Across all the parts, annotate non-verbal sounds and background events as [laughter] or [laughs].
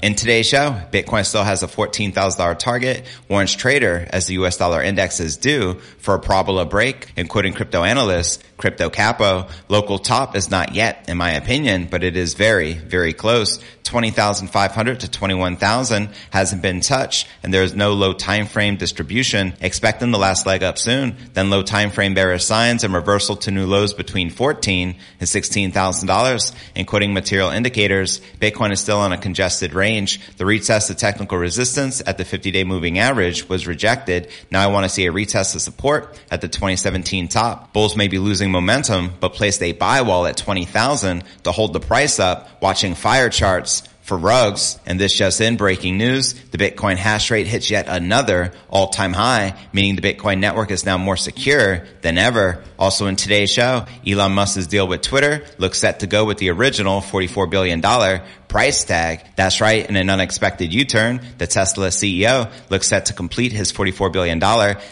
In today's show, Bitcoin still has a $14,000 target, warns trader as the US dollar index is due for a parabola break, including crypto analysts, Crypto Capo, local top is not yet, in my opinion, but it is very, very close. 20,500 to 21,000 hasn't been touched and there is no low time frame distribution. Expecting the last leg up soon, then low time frame bearish signs and reversal to new lows between 14 and $16,000. And quoting material indicators, Bitcoin is still on a congested range. The retest of technical resistance at the 50 day moving average was rejected. Now I want to see a retest of support at the 2017 top. Bulls may be losing momentum, but placed a buy wall at 20,000 to hold the price up, watching fire charts for rugs. And this just in breaking news, the Bitcoin hash rate hits yet another all time high, meaning the Bitcoin network is now more secure than ever. Also in today's show, Elon Musk's deal with Twitter looks set to go with the original $44 billion price tag. That's right. In an unexpected U-turn, the Tesla CEO looks set to complete his $44 billion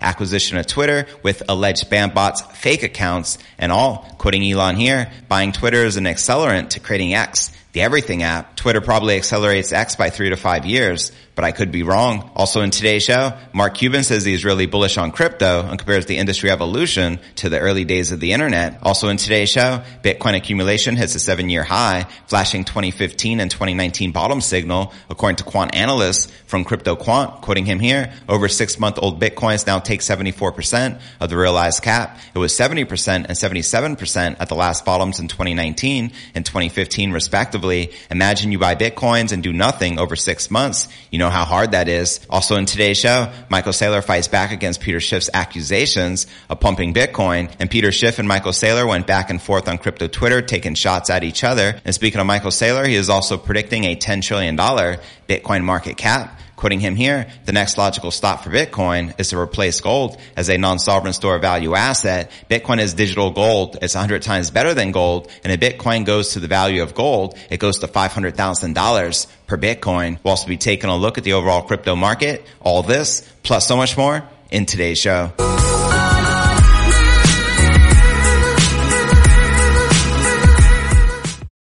acquisition of Twitter with alleged spam bots, fake accounts and all. Quoting Elon here, buying Twitter is an accelerant to creating X the Everything app, Twitter probably accelerates X by three to five years but I could be wrong. Also in today's show, Mark Cuban says he's really bullish on crypto and compares the industry evolution to the early days of the internet. Also in today's show, Bitcoin accumulation hits a seven year high, flashing 2015 and 2019 bottom signal, according to quant analysts from Crypto Quant, quoting him here, over six month old Bitcoins now take 74% of the realized cap. It was 70% and 77% at the last bottoms in 2019 and 2015 respectively. Imagine you buy Bitcoins and do nothing over six months. You know how hard that is. Also in today's show, Michael Saylor fights back against Peter Schiff's accusations of pumping Bitcoin. And Peter Schiff and Michael Saylor went back and forth on crypto Twitter, taking shots at each other. And speaking of Michael Saylor, he is also predicting a $10 trillion Bitcoin market cap. Quoting him here, the next logical stop for Bitcoin is to replace gold as a non-sovereign store of value asset. Bitcoin is digital gold. It's 100 times better than gold. And if Bitcoin goes to the value of gold, it goes to $500,000 per Bitcoin. We'll also be taking a look at the overall crypto market. All this, plus so much more in today's show.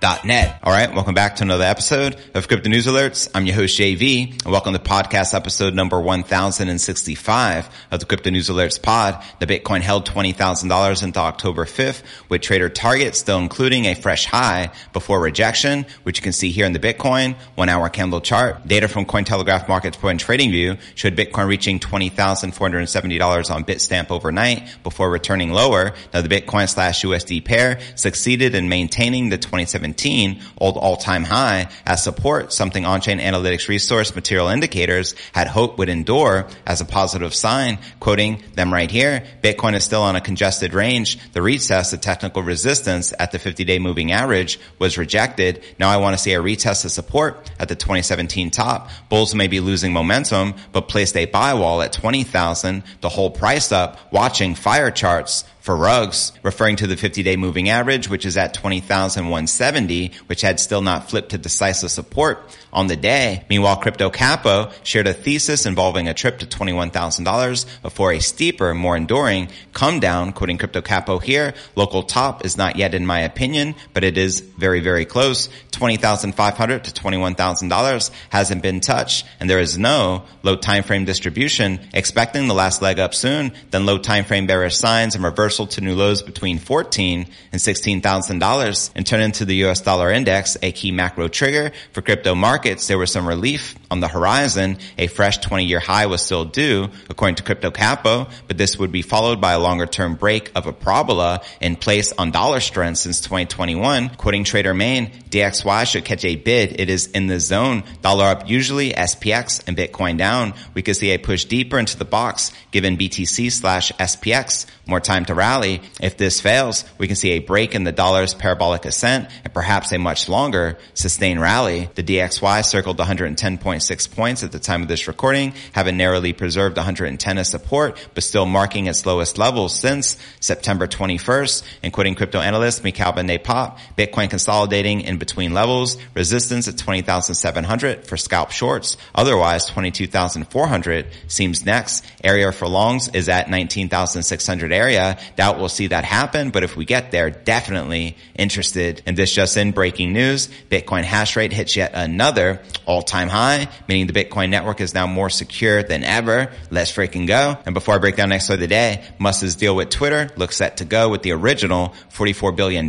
alerts.net. All right. Welcome back to another episode of crypto news alerts. I'm your host, JV and welcome to podcast episode number 1065 of the crypto news alerts pod. The Bitcoin held $20,000 into October 5th with trader targets still including a fresh high before rejection, which you can see here in the Bitcoin one hour candle chart. Data from Cointelegraph Markets Pro and TradingView showed Bitcoin reaching $20,470 on Bitstamp overnight before returning lower. Now the Bitcoin slash USD pair succeeded in maintaining the 2017 old all-time high as support, something on-chain analytics resource material indicators had hoped would endure as a positive sign. Quoting them right here, Bitcoin is still on a congested range. The retest of technical resistance at the 50-day moving average was rejected. Now I want to see a retest of support at the 2017 top. Bulls may be losing momentum, but placed a buy wall at 20,000 to hold price up, watching fire charts for rugs, referring to the 50-day moving average, which is at 20,170, which had still not flipped to decisive support on the day. Meanwhile, Crypto Capo shared a thesis involving a trip to $21,000 before a steeper, more enduring come down, quoting Crypto Capo here, local top is not yet in my opinion, but it is very, very close. 20,500 to $21,000 hasn't been touched and there is no low time frame distribution expecting the last leg up soon, then low time frame bearish signs and reversal to new lows between 14 and $16,000. And turn into the US dollar index, a key macro trigger for crypto markets, there was some relief on the horizon. A fresh 20 year high was still due, according to Crypto Capo, but this would be followed by a longer term break of a parabola in place on dollar strength since 2021. Quoting Trader Mayne, DXY should catch a bid. It is in the zone. Dollar up usually, SPX and Bitcoin down. We could see a push deeper into the box given BTC slash SPX more time to rally. If this fails, we can see a break in the dollar's parabolic ascent and perhaps a much longer sustained rally. The DXY circled 110.6 points at the time of this recording, having narrowly preserved 110 as support, but still marking its lowest levels since September 21st. And quoting crypto analyst Michael van de Poppe, Bitcoin consolidating in between levels, resistance at 20,700 for scalp shorts. Otherwise, 22,400 seems next. Area for longs is at 19,600 area. Doubt we'll see that happen, but if we get there, definitely interested in this just in breaking news. Bitcoin hash rate hits yet another all-time high, meaning the Bitcoin network is now more secure than ever. Let's freaking go. And before I break down next story of the day, Musk's deal with Twitter looks set to go with the original $44 billion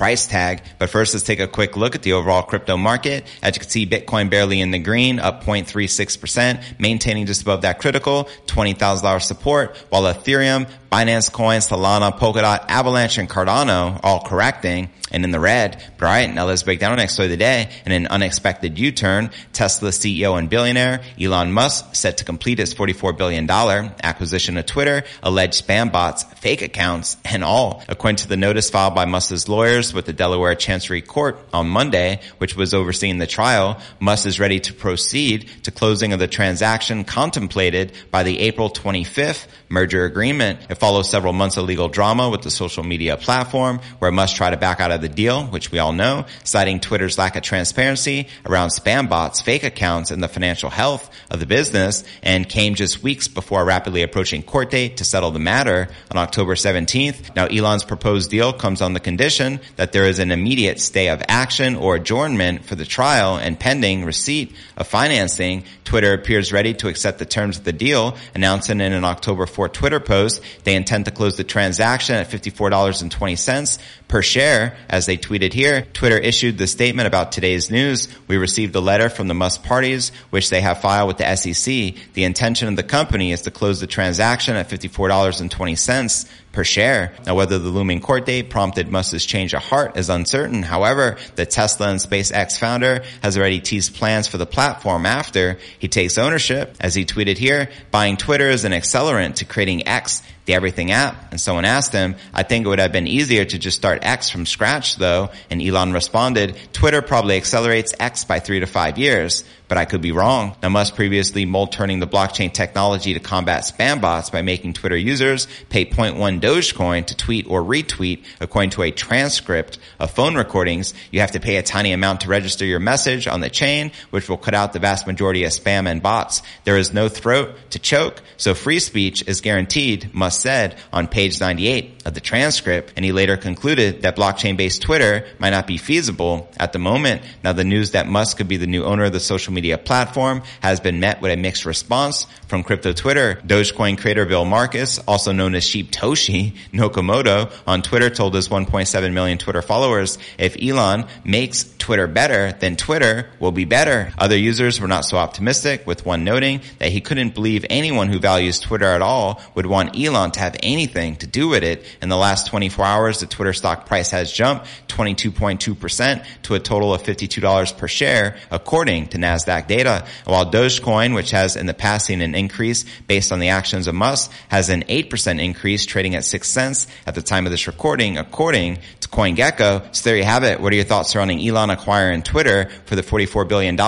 price tag. But first, let's take a quick look at the overall crypto market. As you can see, Bitcoin barely in the green, up 0.36%, maintaining just above that critical $20,000 support, while Ethereum, Binance Coin, Solana, Polkadot, Avalanche, and Cardano all correcting and in the red. But all right, now let's break down our next story of the day. In an unexpected U-turn, Tesla CEO and billionaire Elon Musk set to complete his $44 billion acquisition of Twitter, alleged spam bots, fake accounts, and all. According to the notice filed by Musk's lawyers with the Delaware Chancery Court on Monday, which was overseeing the trial, Musk is ready to proceed to closing of the transaction contemplated by the April 25th merger agreement. It follows several months of legal drama with the social media platform where Musk tried to back out of the deal, which we all know, citing Twitter's lack of transparency around spam bots, fake accounts, and the financial health of the business, and came just weeks before a rapidly approaching court date to settle the matter on October 17th. Now, Elon's proposed deal comes on the condition that there is an immediate stay of action or adjournment for the trial and pending receipt of financing. Twitter appears ready to accept the terms of the deal, announcing in an October 4 Twitter post they intend to close the transaction at $54.20 per share. As they tweeted here, Twitter issued the statement about today's news. We received a letter from the Musk parties, which they have filed with the SEC. The intention of the company is to close the transaction at $54.20 per share. Now, whether the looming court date prompted Musk's change of heart is uncertain. However, the Tesla and SpaceX founder has already teased plans for the platform after he takes ownership. As he tweeted here, buying Twitter is an accelerant to creating X, the everything app. And someone asked him, I think it would have been easier to just start X from scratch though. And Elon responded, Twitter probably accelerates X by three to five years but I could be wrong. Now Musk previously mold turning the blockchain technology to combat spam bots by making Twitter users pay 0.1 Dogecoin to tweet or retweet according to a transcript of phone recordings. You have to pay a tiny amount to register your message on the chain, which will cut out the vast majority of spam and bots. There is no throat to choke, so free speech is guaranteed, Musk said on page 98 of the transcript. And he later concluded that blockchain-based Twitter might not be feasible at the moment. Now the news that Musk could be the new owner of the social media platform has been met with a mixed response from crypto Twitter. Dogecoin creator Bill Markus, also known as Shibetoshi Nakamoto on Twitter told his 1.7 million Twitter followers, if Elon makes Twitter better, then Twitter will be better. Other users were not so optimistic, with one noting that he couldn't believe anyone who values Twitter at all would want Elon to have anything to do with it. In the last 24 hours, the Twitter stock price has jumped 22.2% to a total of $52 per share, according to NASDAQ data. While Dogecoin, which has in the past seen an increase based on the actions of Musk, has an 8% increase trading at 6 cents at the time of this recording, according to CoinGecko. So there you have it. What are your thoughts surrounding Elon acquiring Twitter for the $44 billion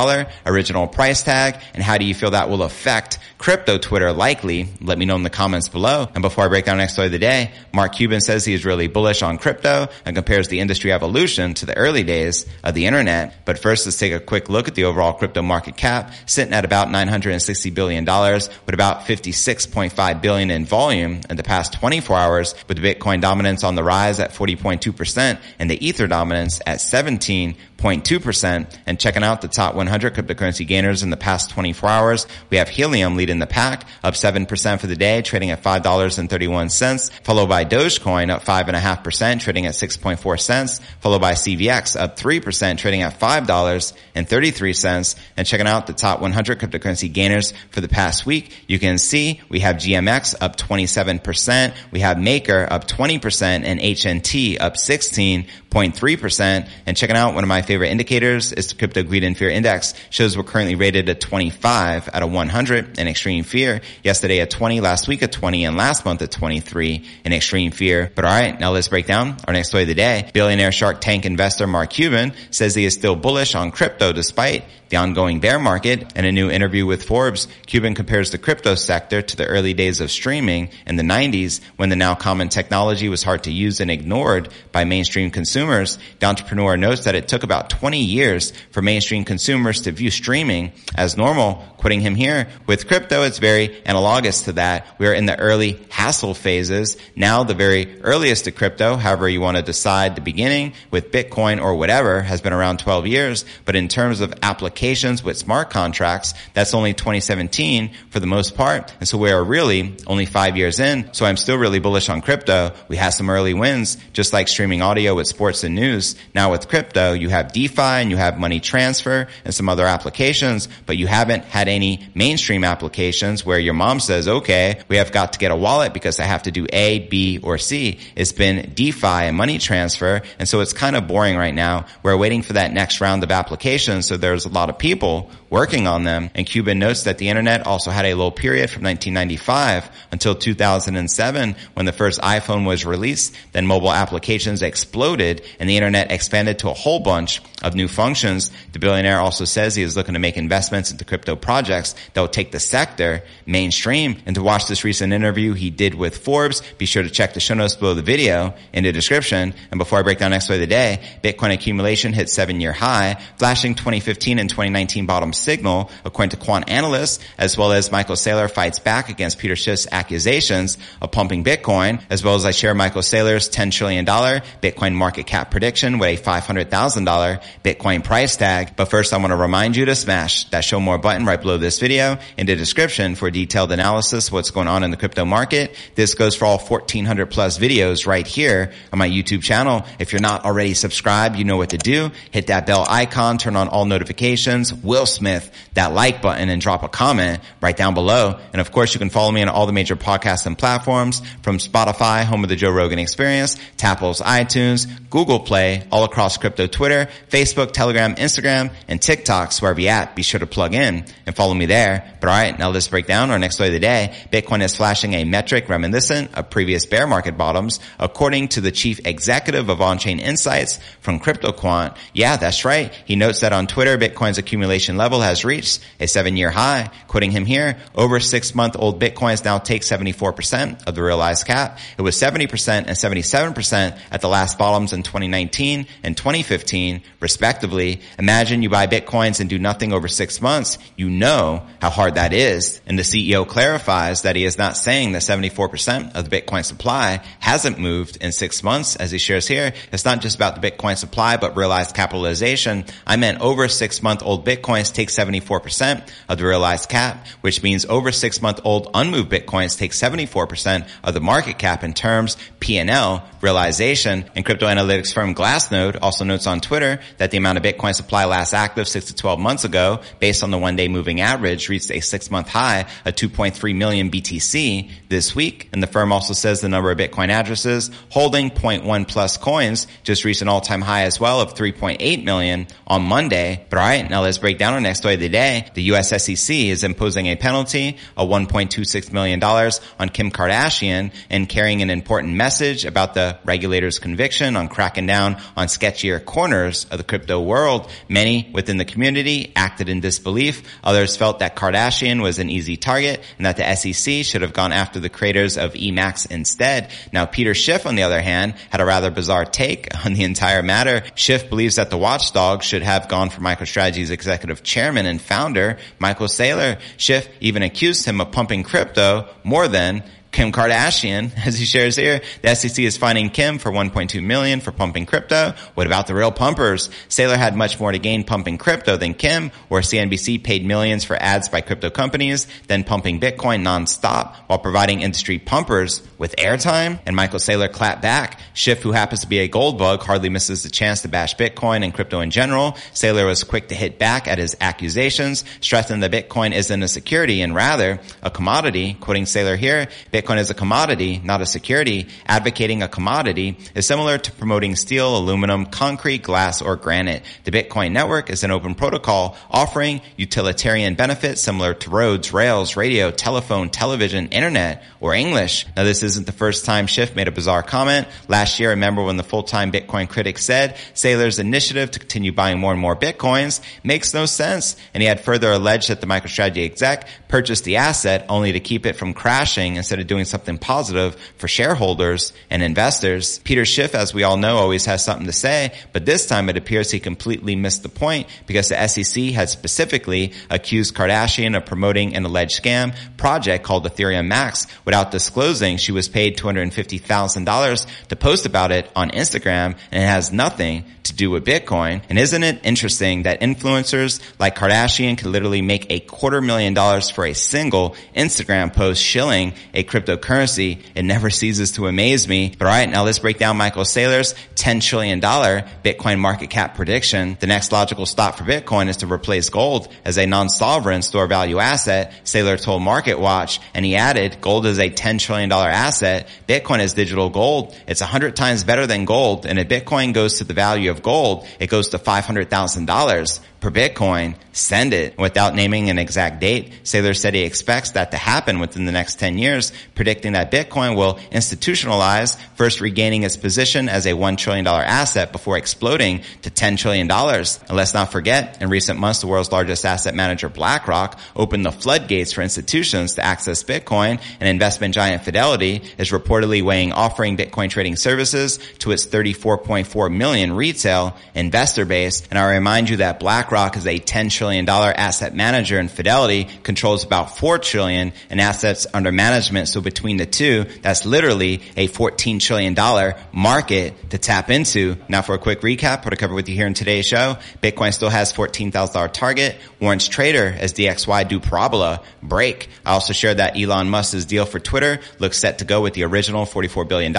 original price tag? And how do you feel that will affect crypto Twitter likely? Let me know in the comments below. And before I break down next story of the day, Mark Cuban says he is really bullish on crypto and compares the industry evolution to the early days of the internet. But first, let's take a quick look at the overall crypto market cap, sitting at about $960 billion with about 56.5 billion in volume in the past 24 hours with Bitcoin dominance on the rise at 40.2% and the Ether dominance at 17 0.2%. And checking out the top 100 cryptocurrency gainers in the past 24 hours, we have Helium leading the pack, up 7% for the day, trading at $5.31, followed by Dogecoin up 5.5%, trading at 6.4 cents, followed by CVX up 3%, trading at $5.33. And checking out the top 100 cryptocurrency gainers for the past week, you can see we have GMX up 27%, we have Maker up 20%, and HNT up 16.3%. And checking out one of my favorite indicators is the Crypto Greed and Fear Index, shows we're currently rated at 25 out of 100 in extreme fear. Yesterday at 20, last week at 20, and last month at 23 in extreme fear. But alright, now let's break down our next story of the day. Billionaire Shark Tank investor Mark Cuban says he is still bullish on crypto despite the ongoing bear market. In a new interview with Forbes, Cuban compares the crypto sector to the early days of streaming in the 90s when the now common technology was hard to use and ignored by mainstream consumers. The entrepreneur notes that it took about 20 years for mainstream consumers to view streaming as normal, quoting him here. With crypto, it's very analogous to that. We're in the early hassle phases. Now the very earliest of crypto, however you want to decide the beginning with Bitcoin or whatever has been around 12 years. But in terms of application applications with smart contracts, that's only 2017 for the most part. And so we are really only five years in. So I'm still really bullish on crypto. We have some early wins, just like streaming audio with sports and news. Now with crypto, you have DeFi and you have money transfer and some other applications, but you haven't had any mainstream applications where your mom says, okay, we have got to get a wallet because I have to do A, B, or C. It's been DeFi and money transfer. And so it's kind of boring right now. We're waiting for that next round of applications. So there's a lot of people working on them. And Cuban notes that the internet also had a low period from 1995 until 2007 when the first iPhone was released. Then mobile applications exploded and the internet expanded to a whole bunch of new functions. The billionaire also says he is looking to make investments into crypto projects that will take the sector mainstream. And to watch this recent interview he did with Forbes, be sure to check the show notes below the video in the description. And before I break down next way of the day, Bitcoin accumulation hit seven year high, flashing 2015 and 2019 bottom signal, according to quant analysts, as well as Michael Saylor fights back against Peter Schiff's accusations of pumping Bitcoin, as well as I share Michael Saylor's $10 trillion Bitcoin market cap prediction with a $500,000 Bitcoin price tag. But first, I want to remind you to smash that show more button right below this video in the description for detailed analysis what's going on in the crypto market. This goes for all 1400 plus videos right here on my YouTube channel. If you're not already subscribed, you know what to do. Hit that bell icon, turn on all notifications. Will Smith that like button and drop a comment right down below. And of course, you can follow me on all the major podcasts and platforms from Spotify, home of the Joe Rogan experience, Tapple's iTunes, Google Play, all across crypto Twitter, Facebook, Telegram, Instagram, and TikTok. So wherever you at, be sure to plug in and follow me there. But all right, now let's break down our next story of the day. Bitcoin is flashing a metric reminiscent of previous bear market bottoms, according to the chief executive of On-Chain Insights from CryptoQuant. Yeah, that's right. He notes that on Twitter, Bitcoin's accumulation level has reached a seven year high. Quoting him here, over six month old Bitcoins now take 74% of the realized cap. It was 70% and 77% at the last bottoms in 2019 and 2015, respectively. Imagine you buy Bitcoins and do nothing over six months. You know how hard that is. And the CEO clarifies that he is not saying that 74% of the Bitcoin supply hasn't moved in six months, as he shares here. It's not just about the Bitcoin supply, but realized capitalization. I meant over six month old Bitcoins take 74% of the realized cap, which means over six month old unmoved Bitcoins take 74% of the market cap in terms P&L realization. And crypto analytics firm Glassnode also notes on Twitter that the amount of Bitcoin supply last active six to 12 months ago, based on the one day moving average, reached a six month high of 2.3 million BTC this week. And the firm also says the number of Bitcoin addresses holding 0.1 plus coins just reached an all time high as well of 3.8 million on Monday. But all right, now let's break down our next story of the day. US SEC is imposing a penalty of $1.26 million on Kim Kardashian and carrying an important message about the regulator's conviction on cracking down on sketchier corners of the crypto world. Many within the community acted in disbelief. Others felt that Kardashian was an easy target and that the SEC should have gone after the creators of EMAX instead. Now, Peter Schiff, on the other hand, had a rather bizarre take on the entire matter. Schiff believes that the watchdog should have gone for MicroStrategy's executive chairman and founder, Michael Saylor. Schiff even accused him of pumping crypto more than Kim Kardashian, [laughs] as he shares here, the SEC is fining Kim for 1.2 million for pumping crypto. What about the real pumpers? Saylor had much more to gain pumping crypto than Kim, where CNBC paid millions for ads by crypto companies, then pumping Bitcoin nonstop while providing industry pumpers with airtime. And Michael Saylor clapped back. Schiff, who happens to be a gold bug, hardly misses the chance to bash Bitcoin and crypto in general. Saylor was quick to hit back at his accusations, stressing that Bitcoin isn't a security and rather a commodity. Quoting Saylor here, Bitcoin is a commodity, not a security. Advocating a commodity is similar to promoting steel, aluminum, concrete, glass, or granite. The Bitcoin network is an open protocol offering utilitarian benefits similar to roads, rails, radio, telephone, television, internet, or English. Now this isn't the first time Schiff made a bizarre comment. Last year, I remember when the full-time Bitcoin critic said Saylor's initiative to continue buying more and more Bitcoins makes no sense. And he had further alleged that the MicroStrategy exec purchased the asset only to keep it from crashing instead of doing something positive for shareholders and investors. Peter Schiff, as we all know, always has something to say, but this time it appears he completely missed the point because the SEC had specifically accused Kardashian of promoting an alleged scam project called Ethereum Max without disclosing she was paid $250,000 to post about it on Instagram and it has nothing to do with Bitcoin. And isn't it interesting that influencers like Kardashian could literally make a quarter million dollars for a single Instagram post shilling a cryptocurrency? It never ceases to amaze me. But alright, now let's break down Michael Saylor's $10 trillion Bitcoin market cap prediction. The next logical stop for Bitcoin is to replace gold as a non-sovereign store value asset, Saylor told MarketWatch, and he added, gold is a $10 trillion asset. Bitcoin is digital gold. It's 100 times better than gold, and if Bitcoin goes to the value of gold, it goes to $500,000 per Bitcoin, send it without naming an exact date. Saylor said he expects that to happen within the next 10 years, predicting that Bitcoin will institutionalize, first regaining its position as a $1 trillion asset before exploding to $10 trillion. And let's not forget, in recent months, the world's largest asset manager, BlackRock, opened the floodgates for institutions to access Bitcoin, and investment giant Fidelity is reportedly weighing offering Bitcoin trading services to its 34.4 million retail investor base. And I remind you that BlackRock BlackRock is a $10 trillion asset manager and Fidelity controls about 4 trillion in assets under management. So between the two, that's literally a $14 trillion market to tap into. Now for a quick recap, what I covered with you here in today's show, Bitcoin still has $14,000 target, warrants trader as DXY do parabola break. I also shared that Elon Musk's deal for Twitter looks set to go with the original $44 billion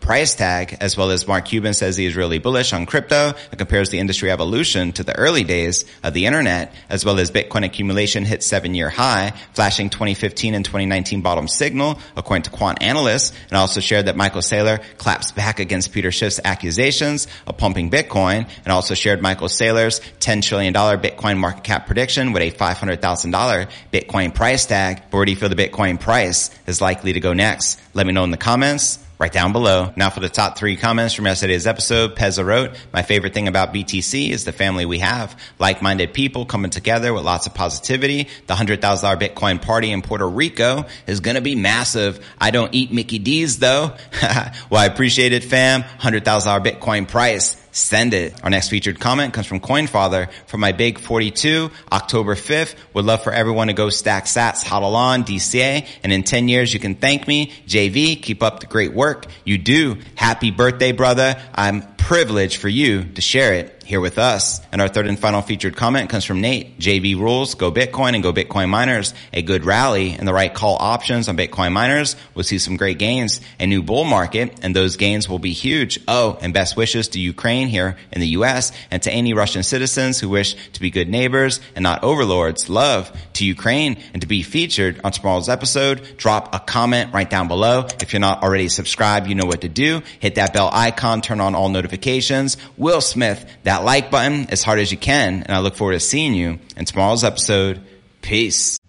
price tag, as well as Mark Cuban says he is really bullish on crypto and compares the industry evolution to the early days of the internet, as well as Bitcoin accumulation hit seven year high, flashing 2015 and 2019 bottom signal, according to quant analysts, and also shared that Michael Saylor claps back against Peter Schiff's accusations of pumping Bitcoin, and also shared Michael Saylor's $10 trillion Bitcoin market cap prediction with a $500,000 Bitcoin price tag. Where do you feel the Bitcoin price is likely to go next? Let me know in the comments right down below. Now for the top three comments from yesterday's episode, Pezza wrote, my favorite thing about BTC is the family we have. Like-minded people coming together with lots of positivity. The $100,000 Bitcoin party in Puerto Rico is going to be massive. I don't eat Mickey D's though. [laughs] well, I appreciate it, fam. $100,000 Bitcoin price send it. Our next featured comment comes from Coinfather for my big 42, October 5th. Would love for everyone to go stack sats, hodl on, DCA, and in 10 years you can thank me. JV, keep up the great work. You do. Happy birthday, brother. I'm privileged for you to share it here with us. And our third and final featured comment comes from Nate. JV rules, go Bitcoin and go Bitcoin miners. A good rally and the right call options on Bitcoin miners will see some great gains. A new bull market and those gains will be huge. Oh, and best wishes to Ukraine here in the U.S. and to any Russian citizens who wish to be good neighbors and not overlords. Love to Ukraine and to be featured on tomorrow's episode. Drop a comment right down below. If you're not already subscribed, you know what to do. Hit that bell icon, turn on all notifications. Will Smith, that like button as hard as you can. And I look forward to seeing you in tomorrow's episode. Peace.